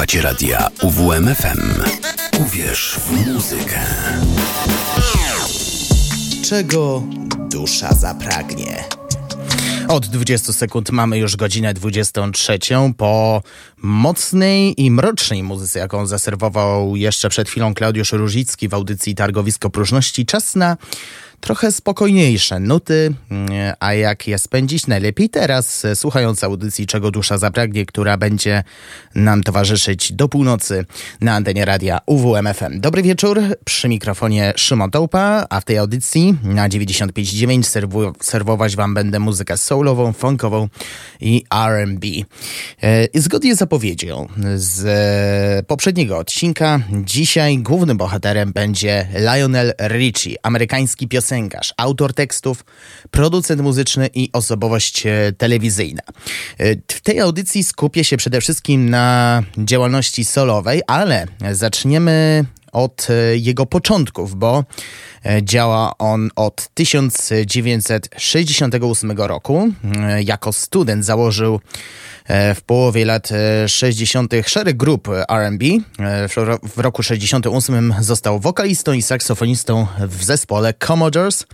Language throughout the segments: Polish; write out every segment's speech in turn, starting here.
Słuchacie radia UWMFM. Uwierz w muzykę. Czego dusza zapragnie? Od 20 sekund mamy już godzinę 23 po mocnej i mrocznej muzyce, jaką zaserwował jeszcze przed chwilą Klaudiusz Różicki w audycji Targowisko Próżności. Czas na trochę spokojniejsze nuty, mm, a jak je spędzić? Najlepiej teraz, słuchając audycji Czego Dusza Zapragnie, która będzie nam towarzyszyć do północy na antenie radia UWMFM. Dobry wieczór, przy mikrofonie Szymon Tołpa, a w tej audycji na 95.9 serwu, serwować wam będę muzykę soulową, funkową i R&B. E, zgodnie z zapowiedzią z e, poprzedniego odcinka, dzisiaj głównym bohaterem będzie Lionel Richie, amerykański piosenkarz autor tekstów, producent muzyczny i osobowość e, telewizyjna. E, w tej audycji skupię się przede wszystkim na działalności solowej, ale zaczniemy od e, jego początków, bo działa on od 1968 roku. Jako student założył w połowie lat 60. szereg grup RB. W roku 68 został wokalistą i saksofonistą w zespole Commodores.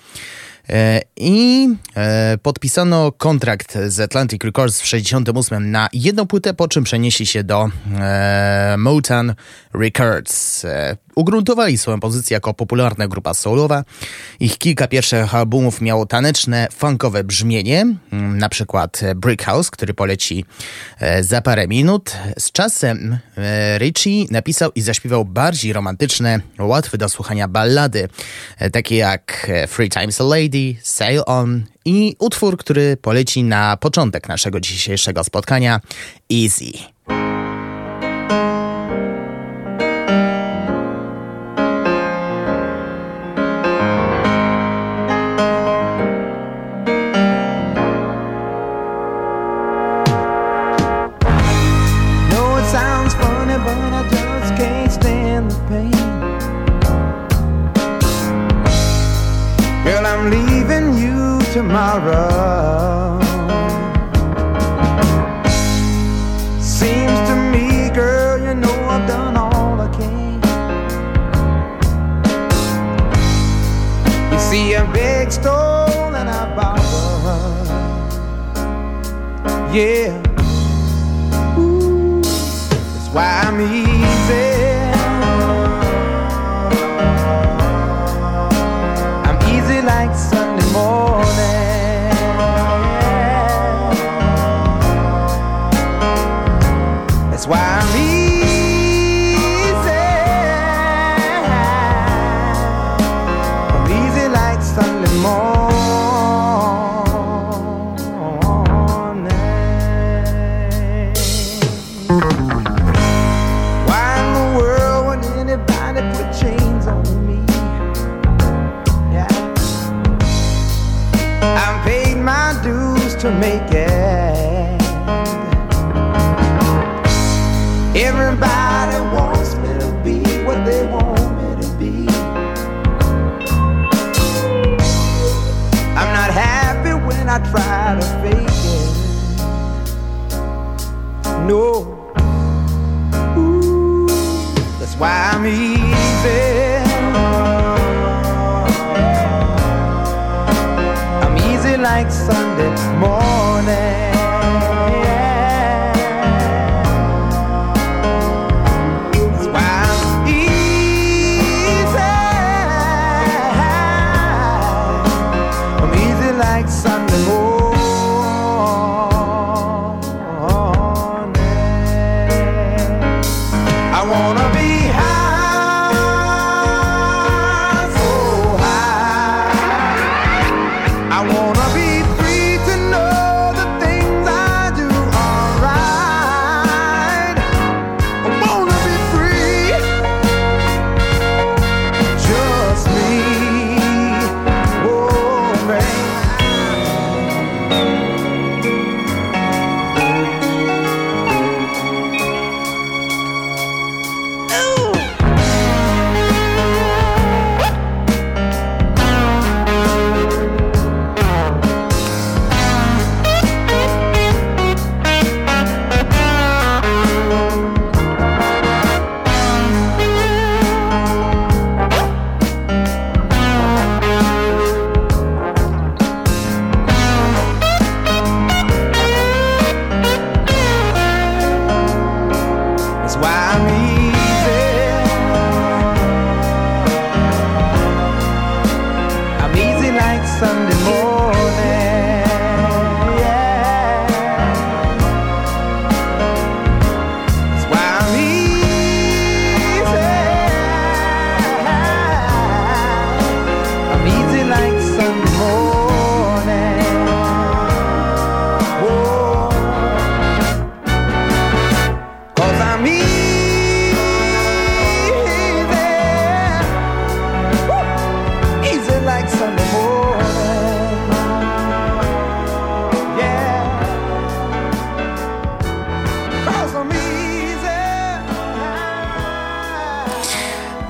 E, I e, podpisano kontrakt z Atlantic Records w 68 na jedną płytę, po czym przenieśli się do e, Motown Records. Ugruntowali swoją pozycję jako popularna grupa soulowa. Ich kilka pierwszych albumów miało taneczne, funkowe brzmienie, mm, na przykład Brick House, który poleci za parę minut. Z czasem Richie napisał i zaśpiewał bardziej romantyczne, łatwe do słuchania ballady, takie jak Three Times a Lady, Sail On i utwór, który poleci na początek naszego dzisiejszego spotkania Easy. Ooh, that's why I'm easy. I'm easy. like Sunday morning.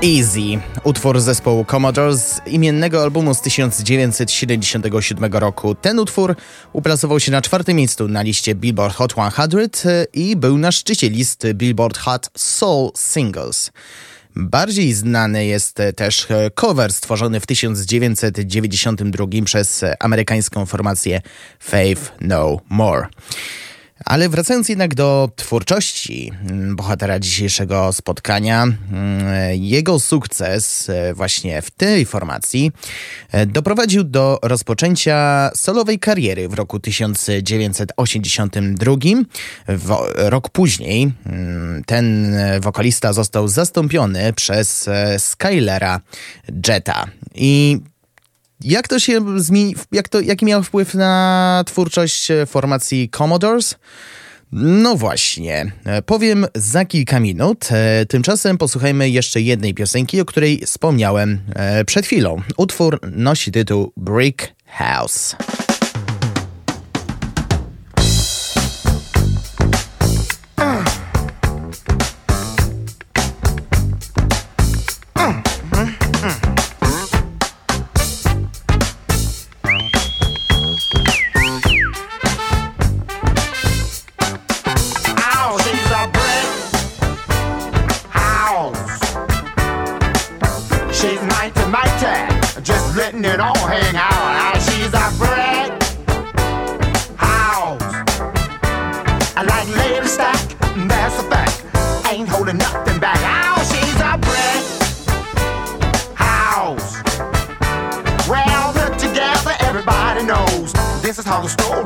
Easy, utwór zespołu Commodores z imiennego albumu z 1977 roku. Ten utwór uplasował się na czwartym miejscu na liście Billboard Hot 100 i był na szczycie listy Billboard Hot Soul Singles. Bardziej znany jest też cover stworzony w 1992 przez amerykańską formację Faith No More. Ale wracając jednak do twórczości mm, bohatera dzisiejszego spotkania, mm, jego sukces e, właśnie w tej formacji e, doprowadził do rozpoczęcia solowej kariery w roku 1982. Rok później mm, ten wokalista został zastąpiony przez e, Skylera Jetta. I jak to się zmieni, jak to, jaki miał wpływ na twórczość e, formacji Commodores? No właśnie, e, powiem za kilka minut. E, tymczasem posłuchajmy jeszcze jednej piosenki, o której wspomniałem przed chwilą. Utwór nosi tytuł Brick House. how the story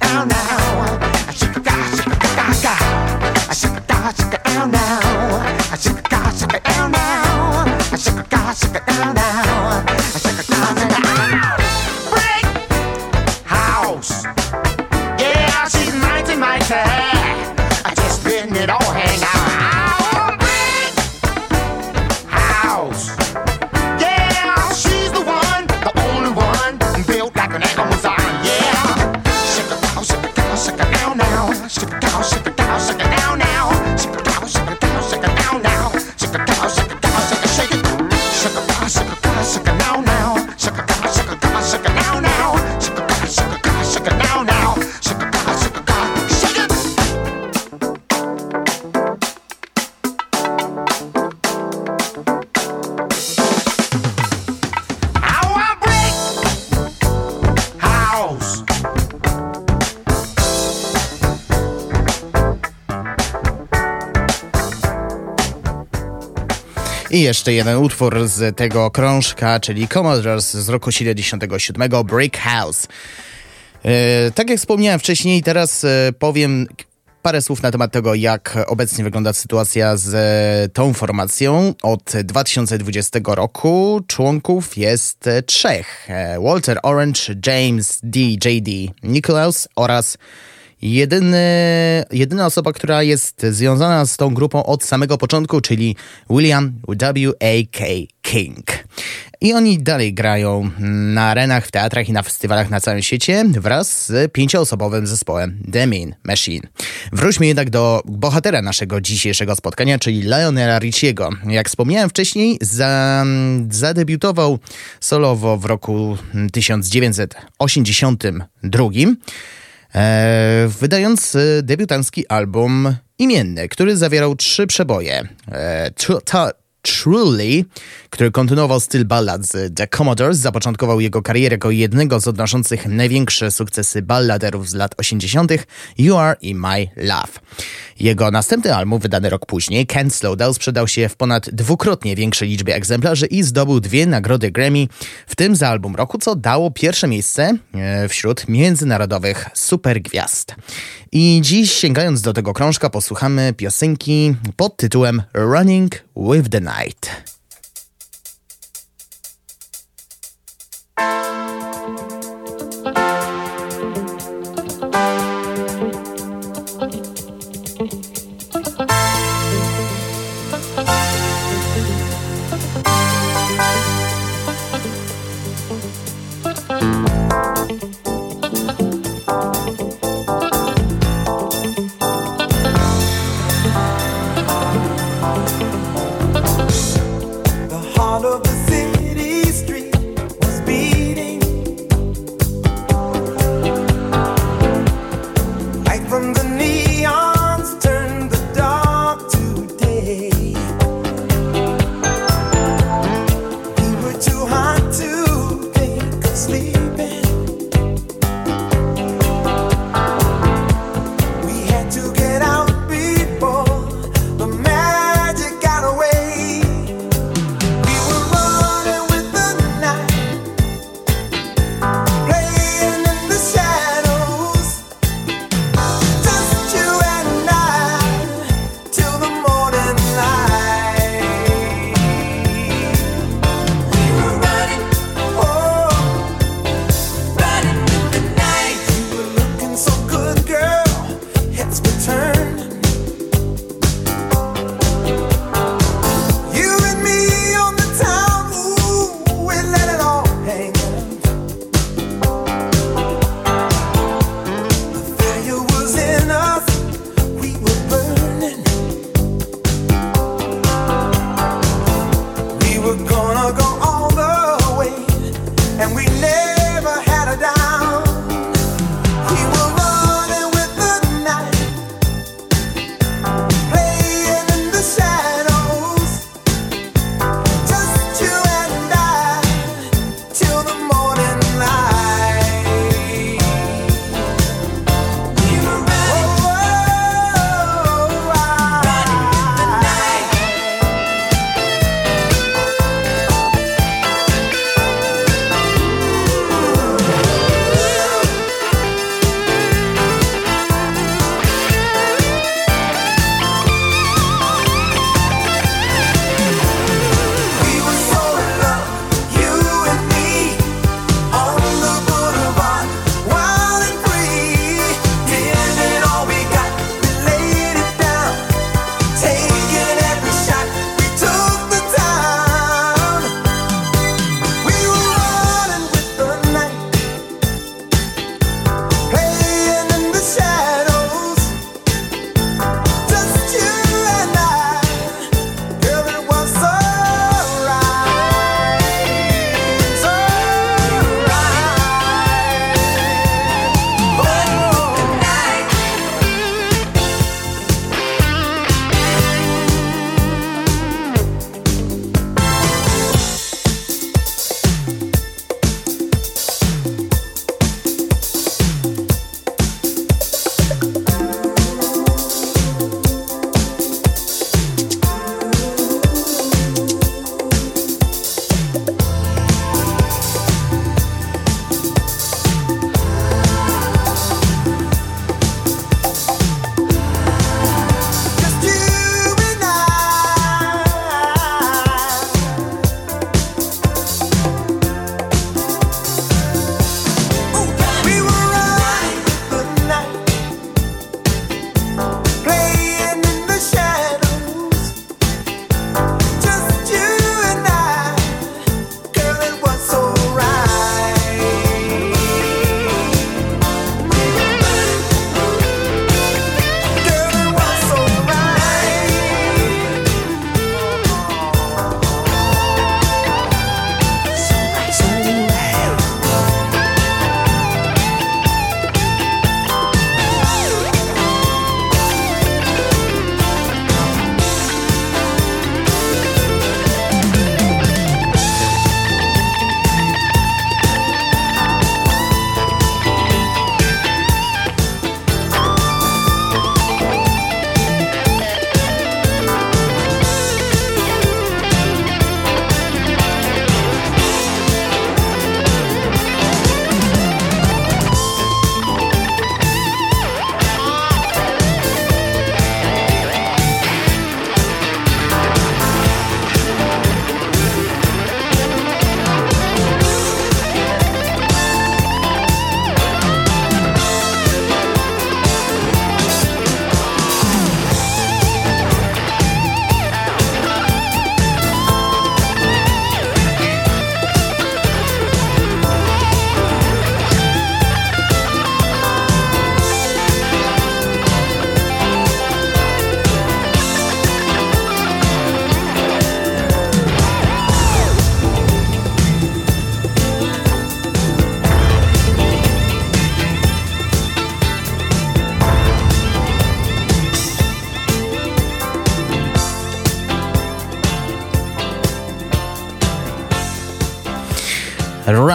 pound I jeszcze jeden utwór z tego krążka, czyli Commodores z roku 77, Brick House. E, tak jak wspomniałem wcześniej, teraz e, powiem parę słów na temat tego, jak obecnie wygląda sytuacja z e, tą formacją. Od 2020 roku członków jest trzech. Walter Orange, James D. J.D. Nicholas oraz jedyny, jedyna osoba, która jest związana z tą grupą od samego początku, czyli William W.A.K. King. I oni dalej grają na arenach, w teatrach i na festiwalach na całym świecie wraz z pięcioosobowym zespołem The Mean Machine. Wróćmy jednak do bohatera naszego dzisiejszego spotkania, czyli Lionela Richiego. Jak wspomniałem wcześniej, za, zadebiutował solowo w roku 1982 e, wydając debiutancki album imienny, który zawierał trzy przeboje. Truly, który kontynuował styl ballad z The Commodores, zapoczątkował jego karierę jako jednego z odnoszących największe sukcesy balladerów z lat 80. You Are in My Love. Jego następny album, wydany rok później, Can't Slow Down, sprzedał się w ponad dwukrotnie większej liczbie egzemplarzy i zdobył dwie nagrody Grammy, w tym za album roku, co dało pierwsze miejsce e, wśród międzynarodowych supergwiazd. I dziś, sięgając do tego krążka, posłuchamy piosenki pod tytułem Running with the Night.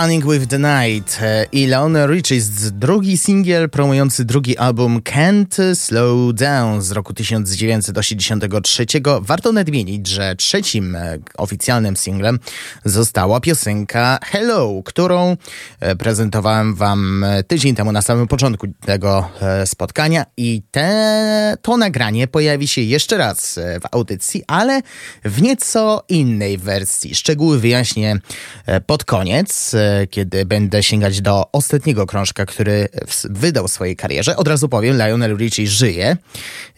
Running with the Night e, i Leona Riches, drugi singiel promujący drugi album Can't Slow Down z roku 1983. Warto nadmienić, że trzecim e, oficjalnym singlem została piosenka Hello, którą e, prezentowałem wam tydzień temu na samym początku tego spotkania i te, to nagranie pojawi się jeszcze raz w audycji, ale w nieco innej wersji. Szczegóły wyjaśnię pod koniec. Kiedy będę sięgać do ostatniego krążka, który wydał w swojej karierze. Od razu powiem, Lionel Richie żyje.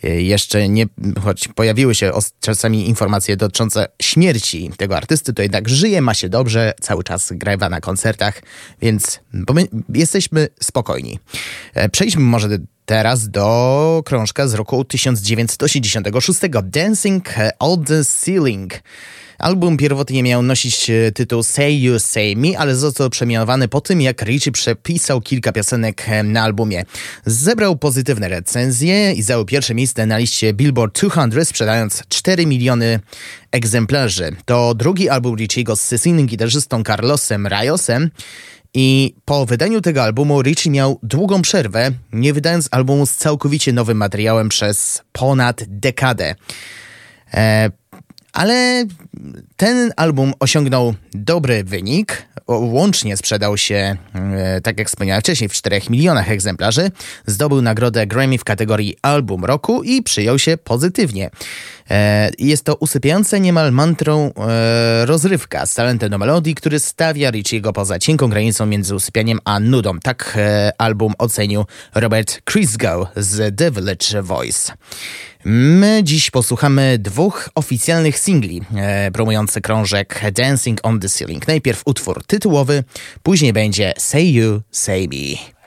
E, jeszcze nie, choć pojawiły się czasami informacje dotyczące śmierci tego artysty, to jednak żyje, ma się dobrze, cały czas grywa na koncertach, więc my jesteśmy spokojni. E, przejdźmy może teraz do krążka z roku 1986, Dancing on the Ceiling. Album pierwotnie miał nosić e, tytuł Say You Say Me, ale został przemianowany po tym, jak Richie przepisał kilka piosenek e, na albumie. Zebrał pozytywne recenzje i zajął pierwsze miejsce na liście Billboard 200, sprzedając 4 miliony egzemplarzy. To drugi album Richiego z sesyjnym gitarzystą Carlosem Rayosem. I po wydaniu tego albumu Richie miał długą przerwę, nie wydając albumu z całkowicie nowym materiałem przez ponad dekadę. E, ale ten album osiągnął dobry wynik. Łącznie sprzedał się, e, tak jak wspomniałem wcześniej, w 4 milionach egzemplarzy. Zdobył nagrodę Grammy w kategorii Album Roku i przyjął się pozytywnie. E, jest to usypiająca niemal mantrą e, rozrywka z talentem do melodii, który stawia Richiego poza cienką granicą między usypianiem a nudą. Tak album ocenił Robert Christgau z The Village Voice. My dziś posłuchamy dwóch oficjalnych singli e, promujących krążek Dancing on the Ceiling. Najpierw utwór tytułowy, później będzie Say You, Say Me.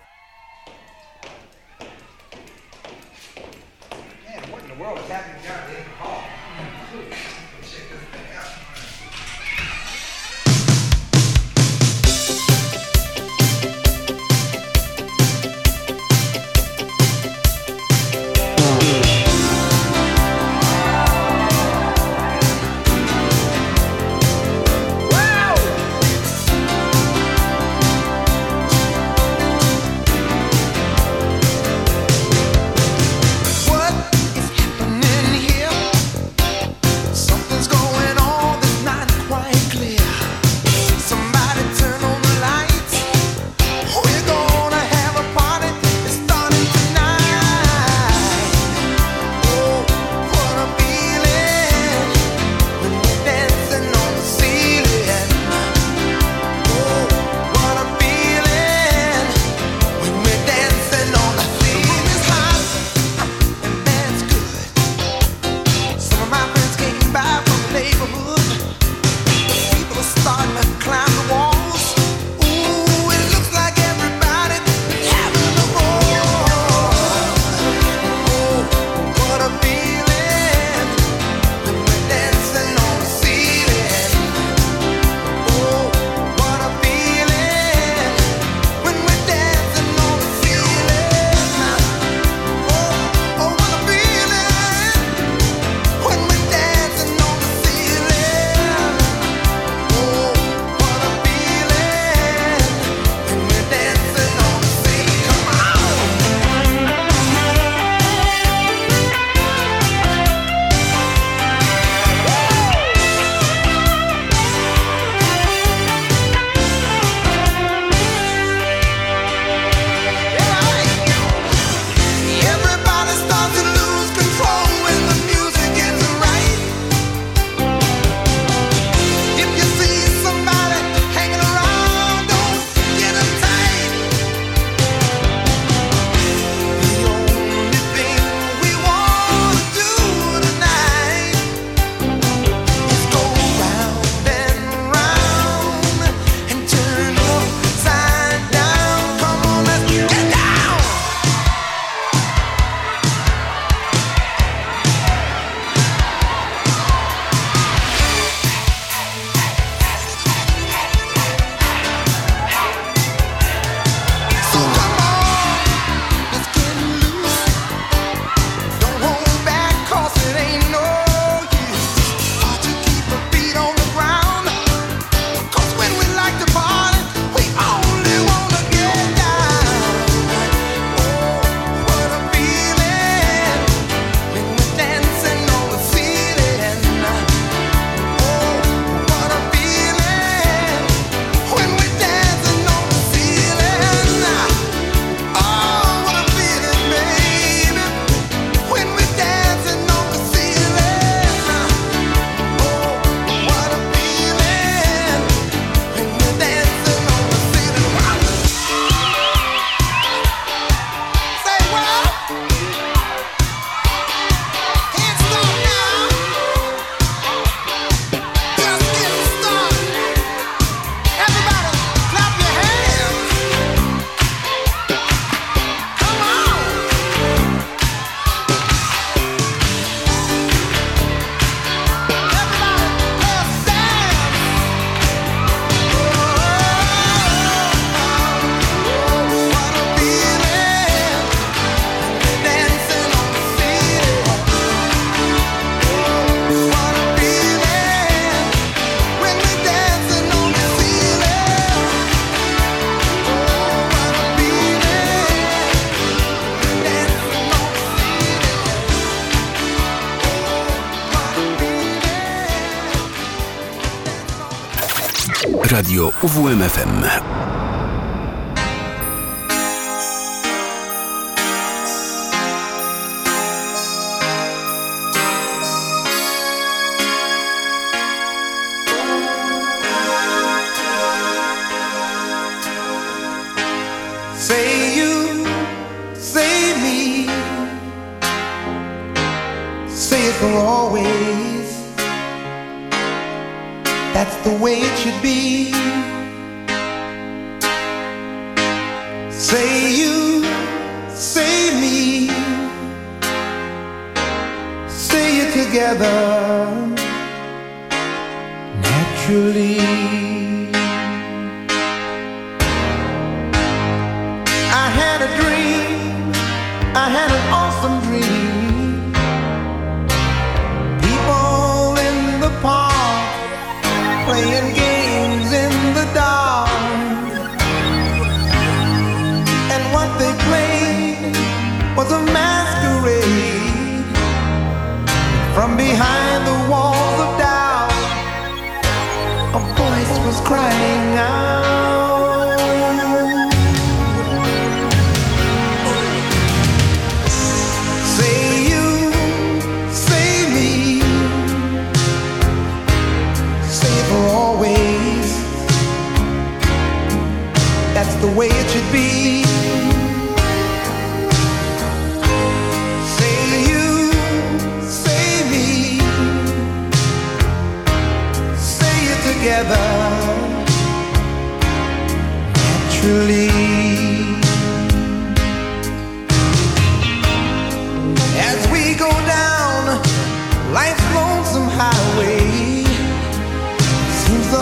Radio UWMFM.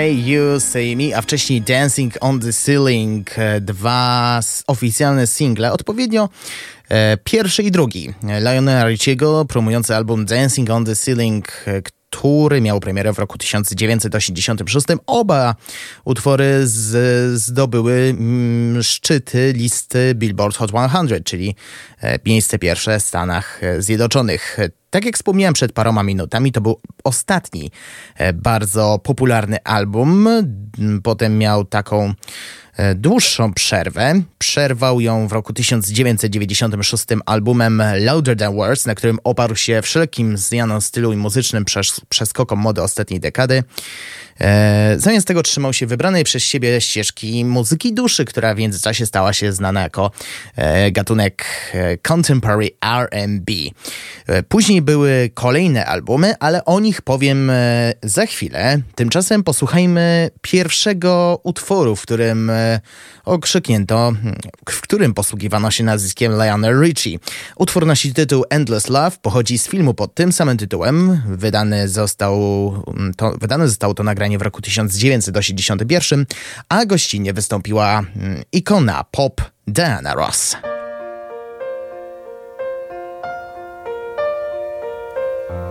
You Say Me, a wcześniej Dancing on the Ceiling, e, dwa oficjalne single, odpowiednio e, pierwszy i drugi. Lionel Richiego promujący album Dancing on the Ceiling, e, który miał premierę w roku 1986. Oba utwory z, zdobyły mm, szczyty listy Billboard Hot 100, czyli miejsce pierwsze w Stanach Zjednoczonych. Tak jak wspomniałem przed paroma minutami, to był ostatni e, bardzo popularny album. Potem miał taką e, dłuższą przerwę. Przerwał ją w roku 1996 albumem Louder Than Words, na którym oparł się wszelkim zmianom stylu i muzycznym przez, przeskokom mody ostatniej dekady. E, zamiast tego trzymał się wybranej przez siebie ścieżki muzyki duszy, która w międzyczasie stała się znana jako e, gatunek e, contemporary R&B. Później były kolejne albumy, ale o nich powiem za chwilę. Tymczasem posłuchajmy pierwszego utworu, w którym okrzyknięto, w którym posługiwano się nazwiskiem Lionel Richie. Utwór nosi tytuł Endless Love, pochodzi z filmu pod tym samym tytułem. Wydany został, to, wydane zostało to nagranie w roku 1981, a gościnnie wystąpiła mm, ikona pop Diana Ross.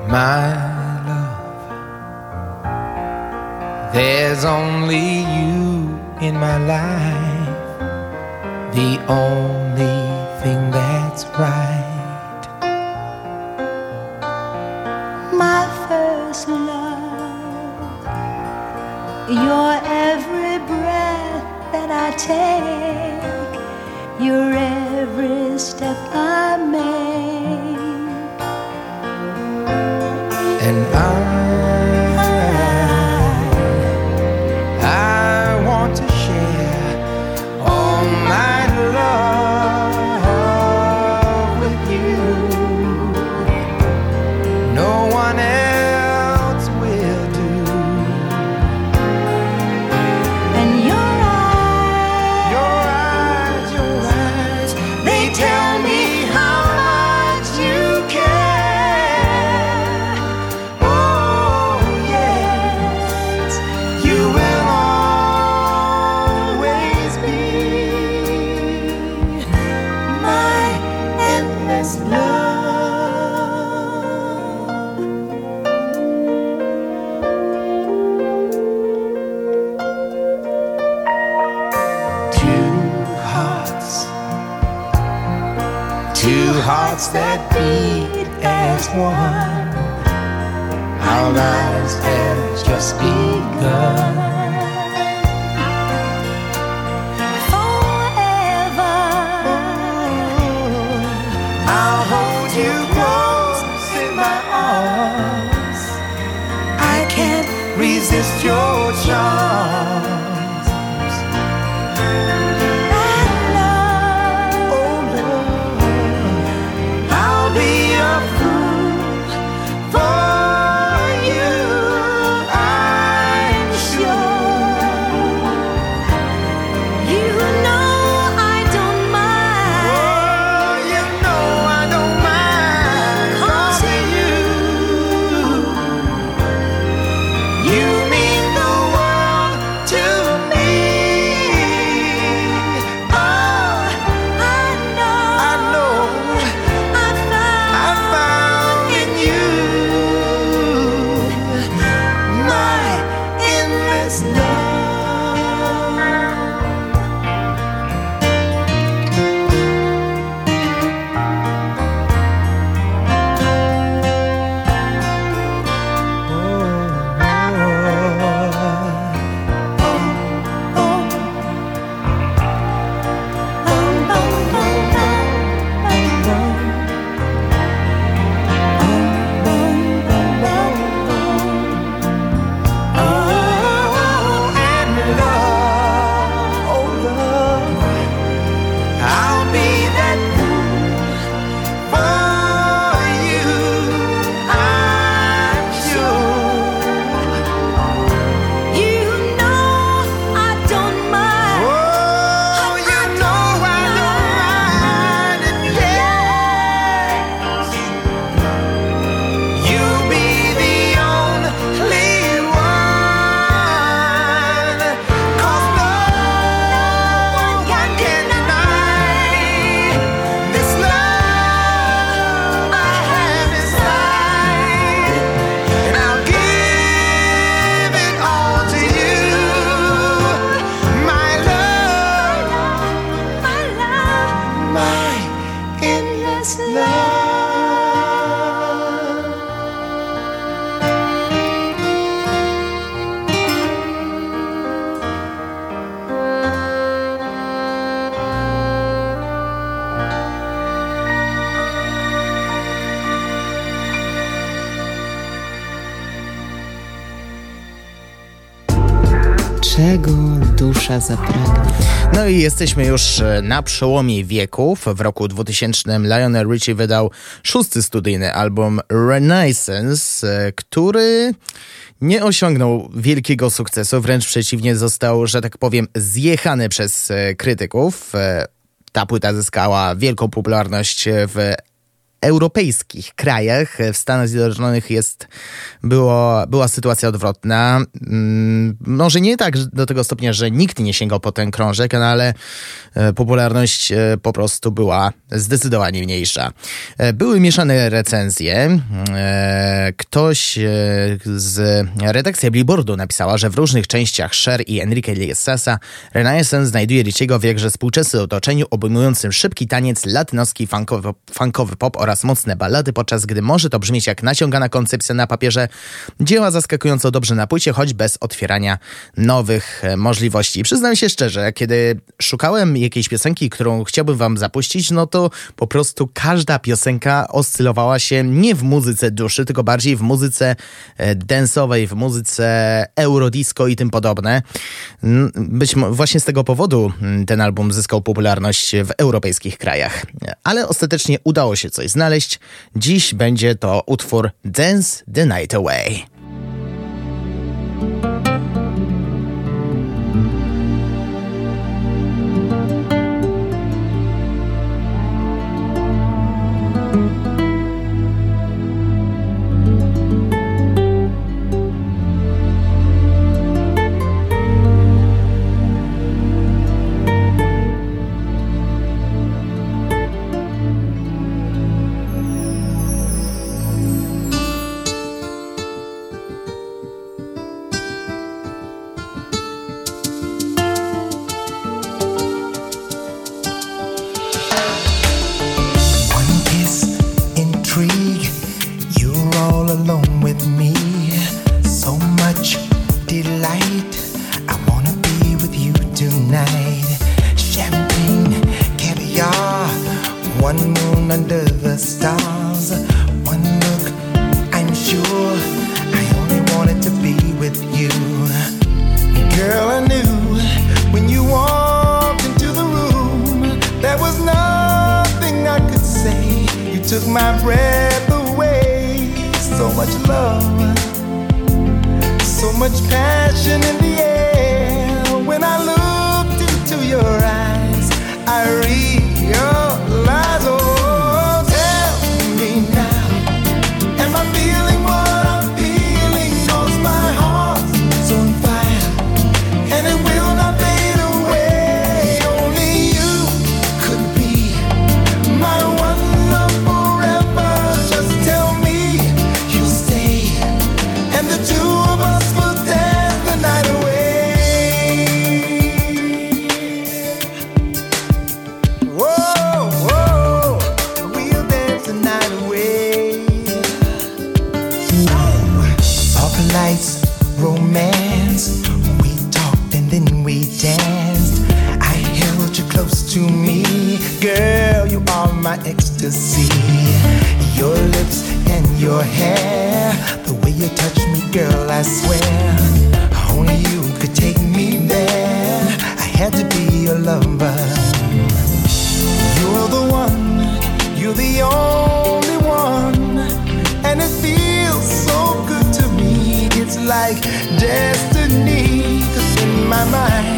My love, there's only you in my life, the only thing that's right. Your every breath that I take, your every step I have just dusza zapragnie. No i jesteśmy już e, na przełomie wieków. W roku 2000 Lionel Richie wydał szósty studyjny album Renaissance, e, który nie osiągnął wielkiego sukcesu, wręcz przeciwnie, został, że tak powiem, zjechany przez e, krytyków. Ta płyta zyskała wielką popularność w europejskich krajach. W Stanach Zjednoczonych jest, było, była sytuacja odwrotna. Mm, może nie tak do tego stopnia, że nikt nie sięgał po ten krążek, no ale e, popularność e, po prostu była zdecydowanie mniejsza. E, były mieszane recenzje. Ktoś z redakcji Billboardu napisała, że w różnych częściach Cher i Enrique Iglesiasa Renaissance znajduje Richiego w jakże współczesnym otoczeniu obejmującym szybki taniec, latynoski, funkowy, pop oraz oraz mocne ballady, podczas gdy może to brzmieć jak naciągana koncepcja na papierze, dzieła zaskakująco dobrze na płycie, choć bez otwierania nowych e, możliwości. Przyznam się szczerze, kiedy szukałem jakiejś piosenki, którą chciałbym wam zapuścić, no to po prostu każda piosenka oscylowała się nie w muzyce duszy, tylko bardziej w muzyce e, dance'owej, w muzyce eurodisco i tym podobne. Być właśnie z tego powodu ten album zyskał popularność w europejskich krajach. Ale ostatecznie udało się coś znaleźć znaleźć. Dziś będzie to utwór Dance the Night Away. night's romance. We talked and then we danced. I held you close to me, girl. You are my ecstasy. Your lips and your hair, the way you touch me, girl. I swear, only you could take me there. I had to be your lover. You're the one. You're the only. like destiny. In my mind.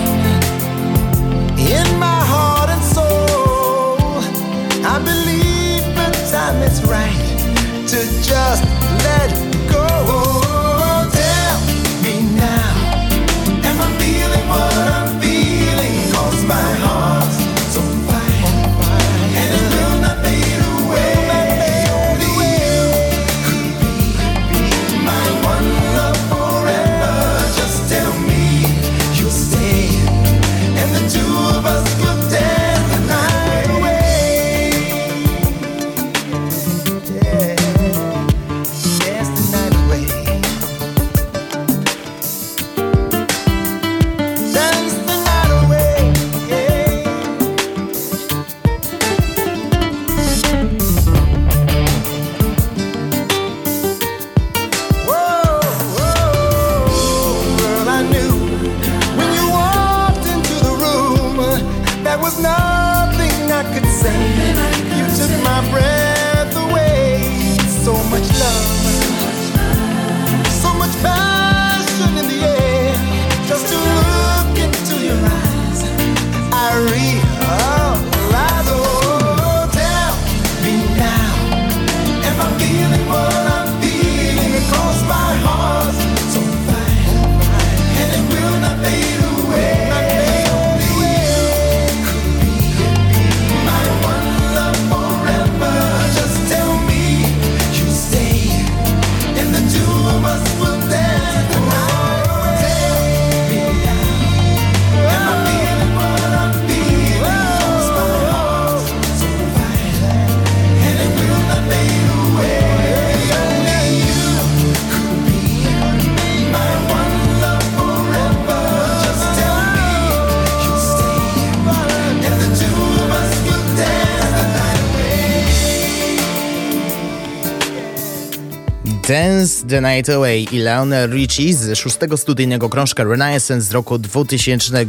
The Night Away i Leonel Richie z szóstego studyjnego krążka Renaissance z roku 2000.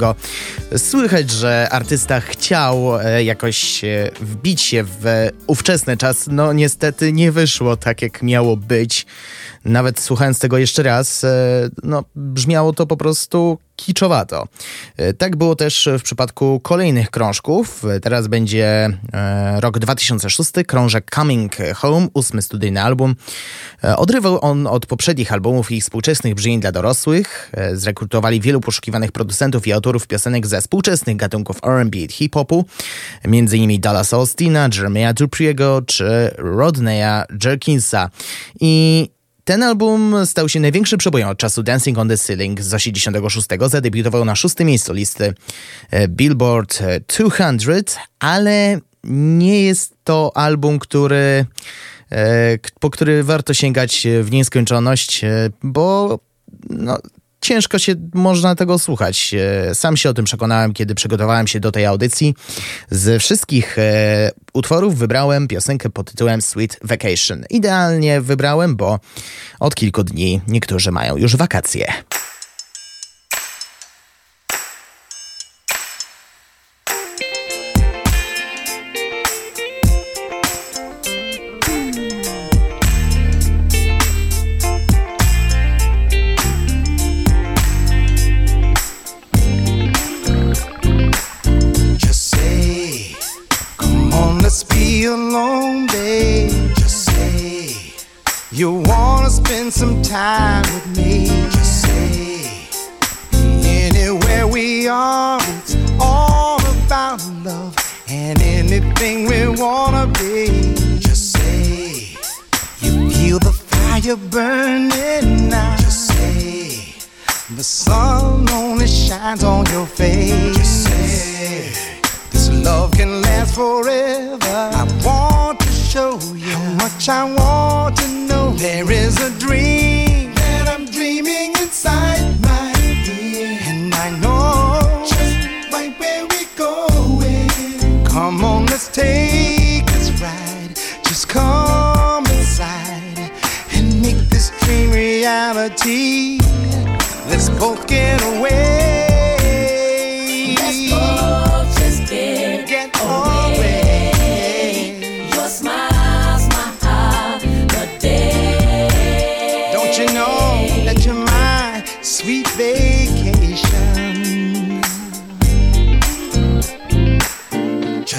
Słychać, że artysta chciał e, jakoś e, wbić się w ówczesny czas. No niestety nie wyszło tak, jak miało być. Nawet słuchając tego jeszcze raz, e, no brzmiało to po prostu kiczowato. Tak było też w przypadku kolejnych krążków. Teraz będzie rok 2006, krążek Coming Home, ósmy studyjny album. Odrywał on od poprzednich albumów i współczesnych brzmień dla dorosłych. Zrekrutowali wielu poszukiwanych producentów i autorów piosenek ze współczesnych gatunków R&B i hip-hopu, m.in. Dallas Austina, Jeremiah Dupriego czy Rodneya Jerkinsa. I ten album stał się największym przebojem od czasu Dancing on the Ceiling z 86. Zadebiutował na szóstym miejscu listy e, Billboard 200, ale nie jest to album, który e, po który warto sięgać w nieskończoność, e, bo no, ciężko się można tego słuchać. E, sam się o tym przekonałem, kiedy przygotowałem się do tej audycji. Z wszystkich e, utworów wybrałem piosenkę pod tytułem Sweet Vacation. Idealnie wybrałem, bo od kilku dni niektórzy mają już wakacje.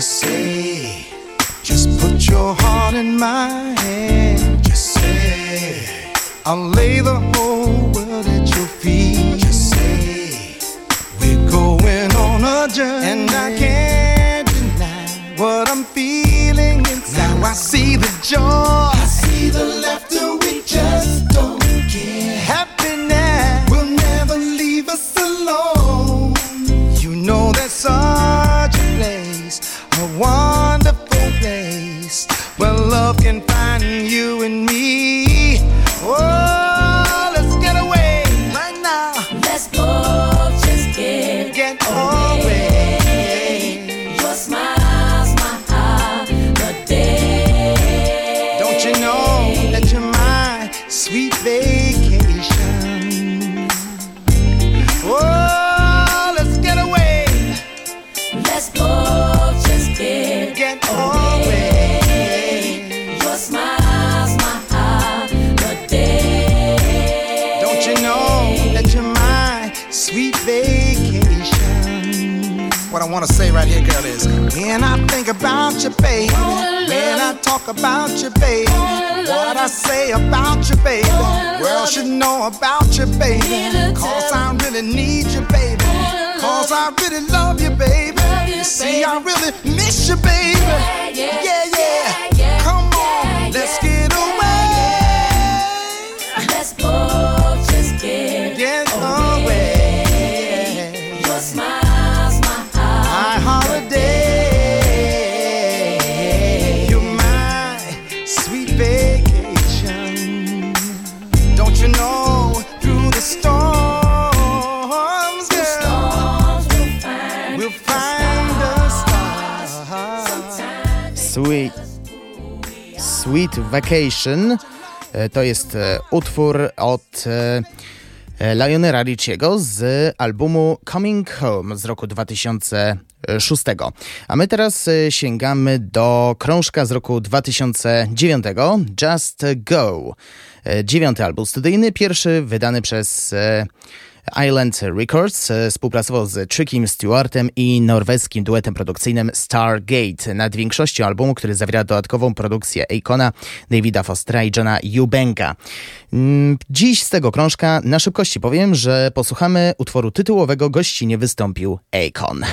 say, just put your heart in my hand. Just say, I'll lay the whole world at your feet. Just say, we're going on a journey, and I can't deny what I'm feeling inside. Now I see the joy, I see the And I think about you, baby. And I talk about you, baby. What I say about you, baby. World should know about you, baby. Cause I really need you, baby. Cause I really love you, baby. You see, I really miss you, baby. Yeah, yeah. Come on, let's get away. Let's both just get Vacation. E, to jest e, utwór od Lionera Richiego z albumu Coming Home z roku 2006. A my teraz sięgamy do krążka z roku 2009, Just Go. Dziewiąty album studyjny, pierwszy wydany przez Island Records e, współpracował z Trickiem Stewartem i norweskim duetem produkcyjnym Stargate nad większością albumu, który zawiera dodatkową produkcję Akona, Davida Fostera i Johna Eubanka. Mm, dziś z tego krążka na szybkości powiem, że posłuchamy utworu tytułowego gości wystąpił Akon.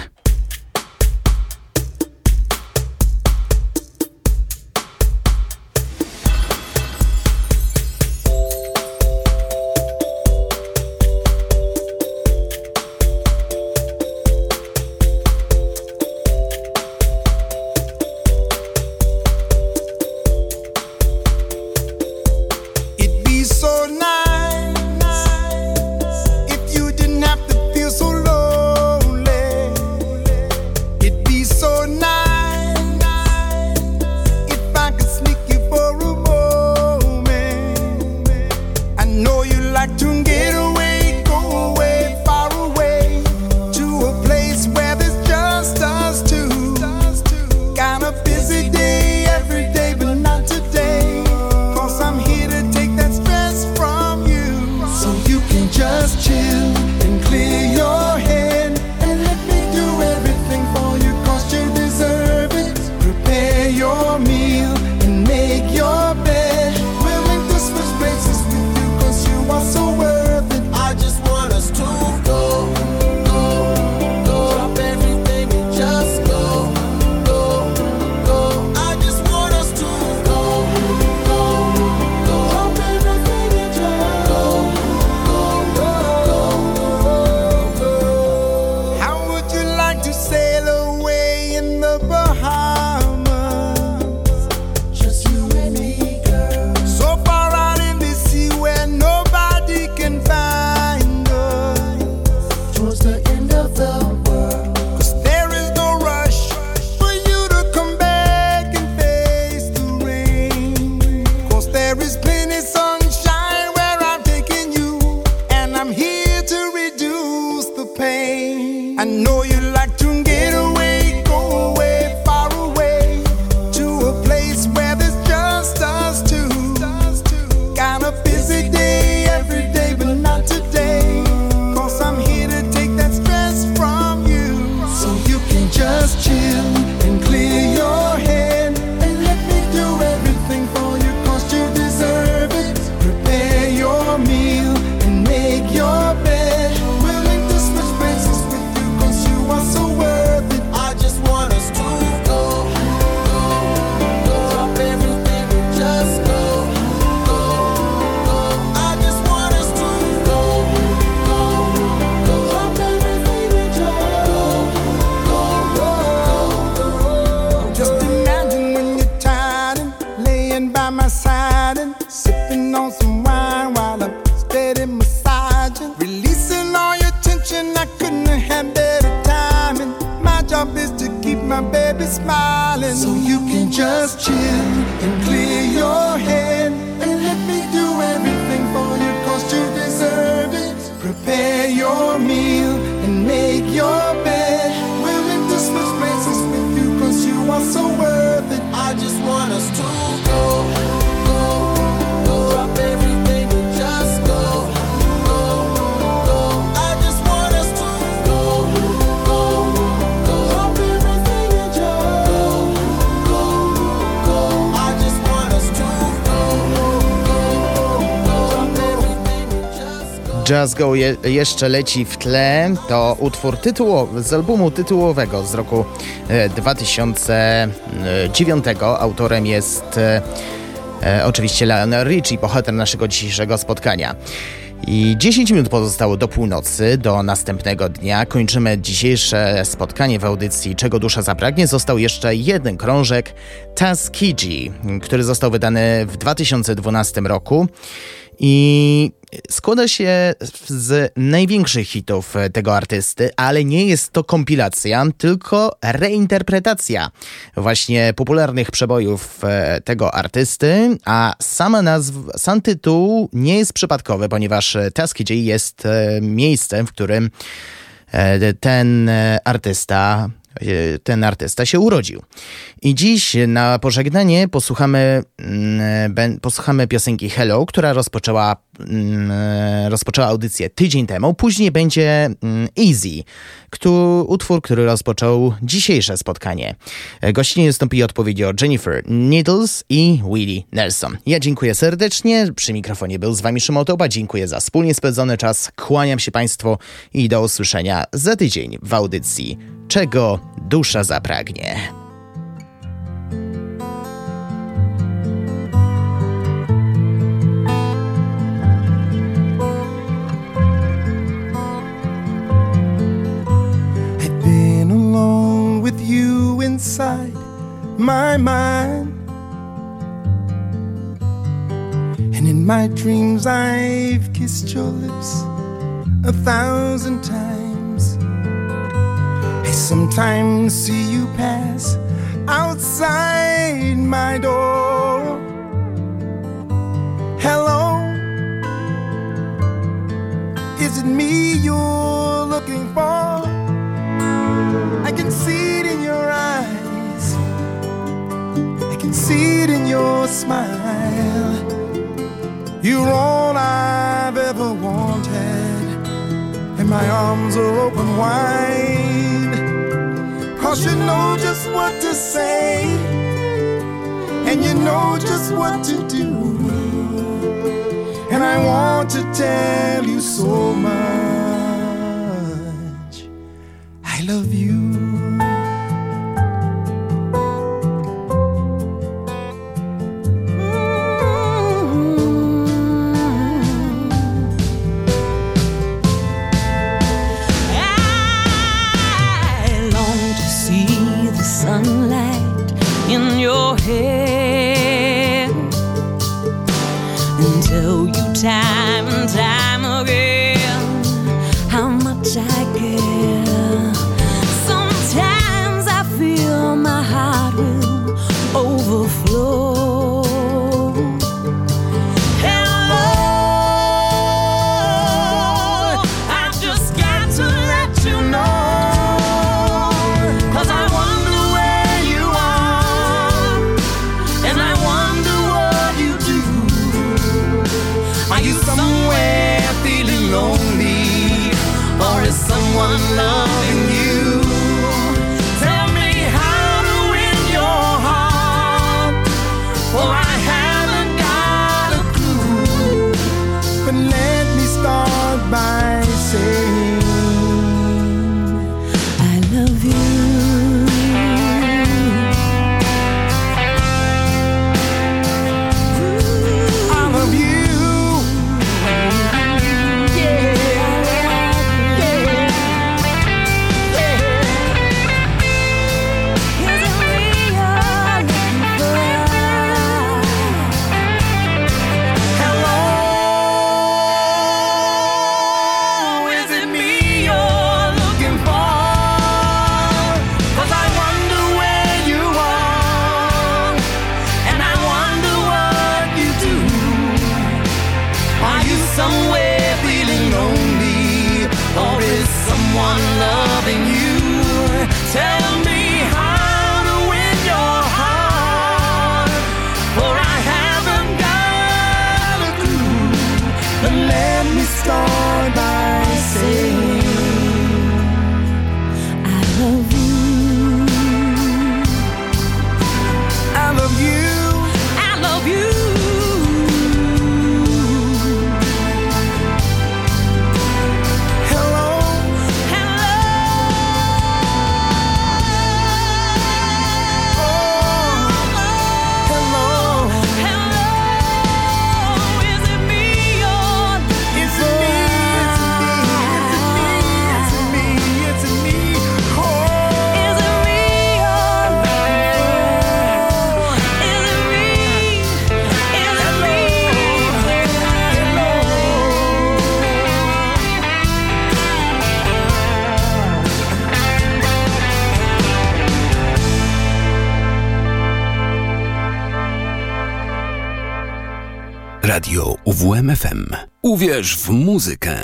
riding, sipping on some wine while I'm steady massaging, releasing all your tension. I couldn't have better timing. My job is to keep my baby smiling, so you can just chill and clear your head and let me do everything for you, cause you deserve it. Prepare your meal. Go je, jeszcze leci w tle. To utwór tytułowy, z albumu tytułowego z roku 2009. E, Autorem jest e, e, oczywiście Lionel Richie, bohater naszego dzisiejszego spotkania. I 10 minut pozostało do północy, do następnego dnia. Kończymy dzisiejsze spotkanie w audycji Czego Dusza Zapragnie. Został jeszcze jeden krążek Tuskegee, który został wydany w 2012 roku. I składa się z największych hitów tego artysty, ale nie jest to kompilacja, tylko reinterpretacja właśnie popularnych przebojów e, tego artysty, a sama nazwa, sam tytuł nie jest przypadkowy, ponieważ Tuskegee jest e, miejscem, w którym e, ten artysta E, ten artysta się urodził. I dziś na pożegnanie posłuchamy, mm, posłuchamy piosenki Hello, która rozpoczęła, rozpoczęła audycję tydzień temu. Później będzie mm, Easy, który, utwór, który rozpoczął dzisiejsze spotkanie. E, gościnie wystąpili odpowiednio Jennifer Needles i Willie Nelson. Ja dziękuję serdecznie. Przy mikrofonie był z wami Szymon Toba. Dziękuję za wspólnie spędzony czas. Kłaniam się Państwu i do usłyszenia za tydzień w audycji Czego dusza zapragnie. Inside my mind. And in my dreams, I've kissed your lips a thousand times. I sometimes see you pass outside my door. Hello, is it me you're looking for? I can see it in your eyes, I can see it in your smile. You're all I've ever wanted, and my arms are open wide. Cause you know just what to say, and you know just what to do. And I want to tell you so much. I love you. UWMFM. Uwierz w muzykę.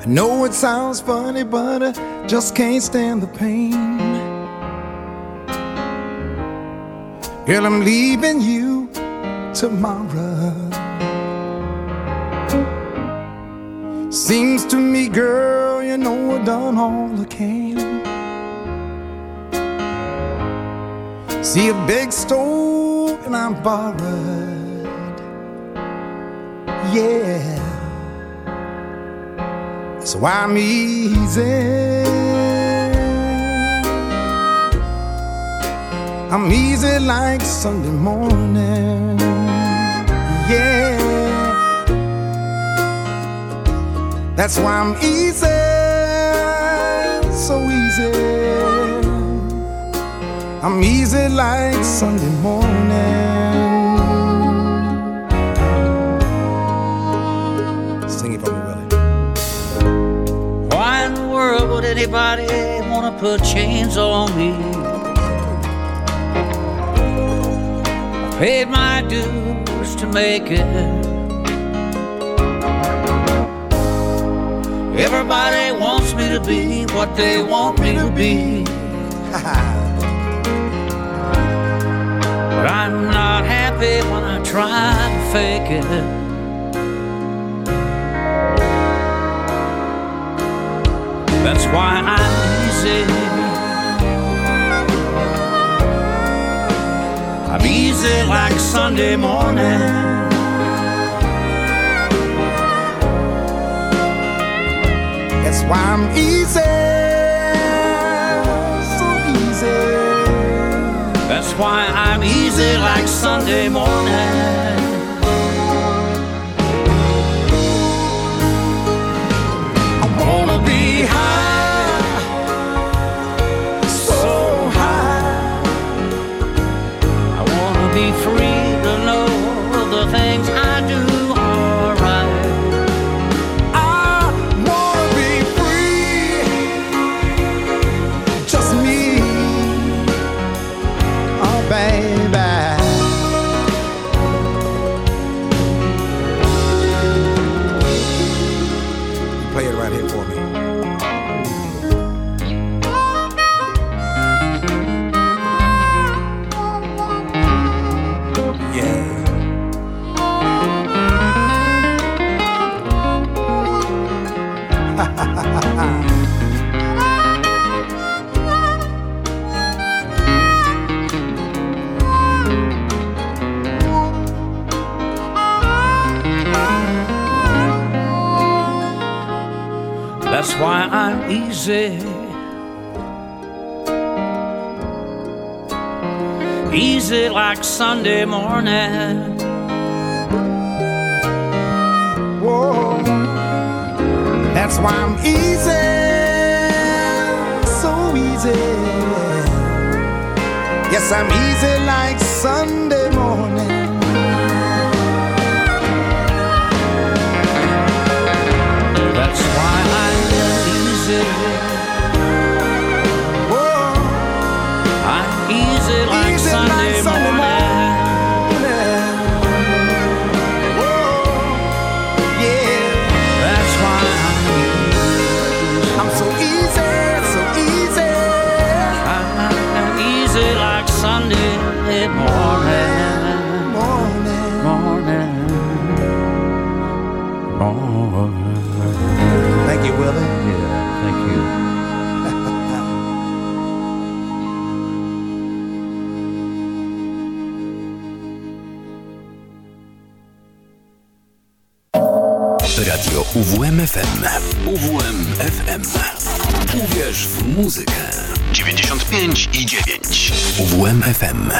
I know it sounds funny, but I just can't stand the pain. Girl, I'm leaving you tomorrow. Seems to me, girl, you know I done all I can. See a big stove and I'm borrowed. Yeah. So I'm easy. I'm easy like Sunday morning. That's why I'm easy. So easy. I'm easy like Sunday morning. Sing it for me, Willie. Why in the world would anybody want to put chains on me? Paid my dues to make it. Everybody wants me to be what they want me to be. But I'm not happy when I try to fake it. That's why I'm easy. I'm easy like Sunday morning. Why I'm easy. So easy. That's why I'm easy like Sunday morning. Like Sunday morning. Whoa. That's why I'm easy, so easy. Yes, I'm easy like Sunday morning. That's why I'm easy. Willie. Yeah, thank you. Radio UWMFM. UWMFM. Uwierz w muzykę. 95 i 9. UWMFM.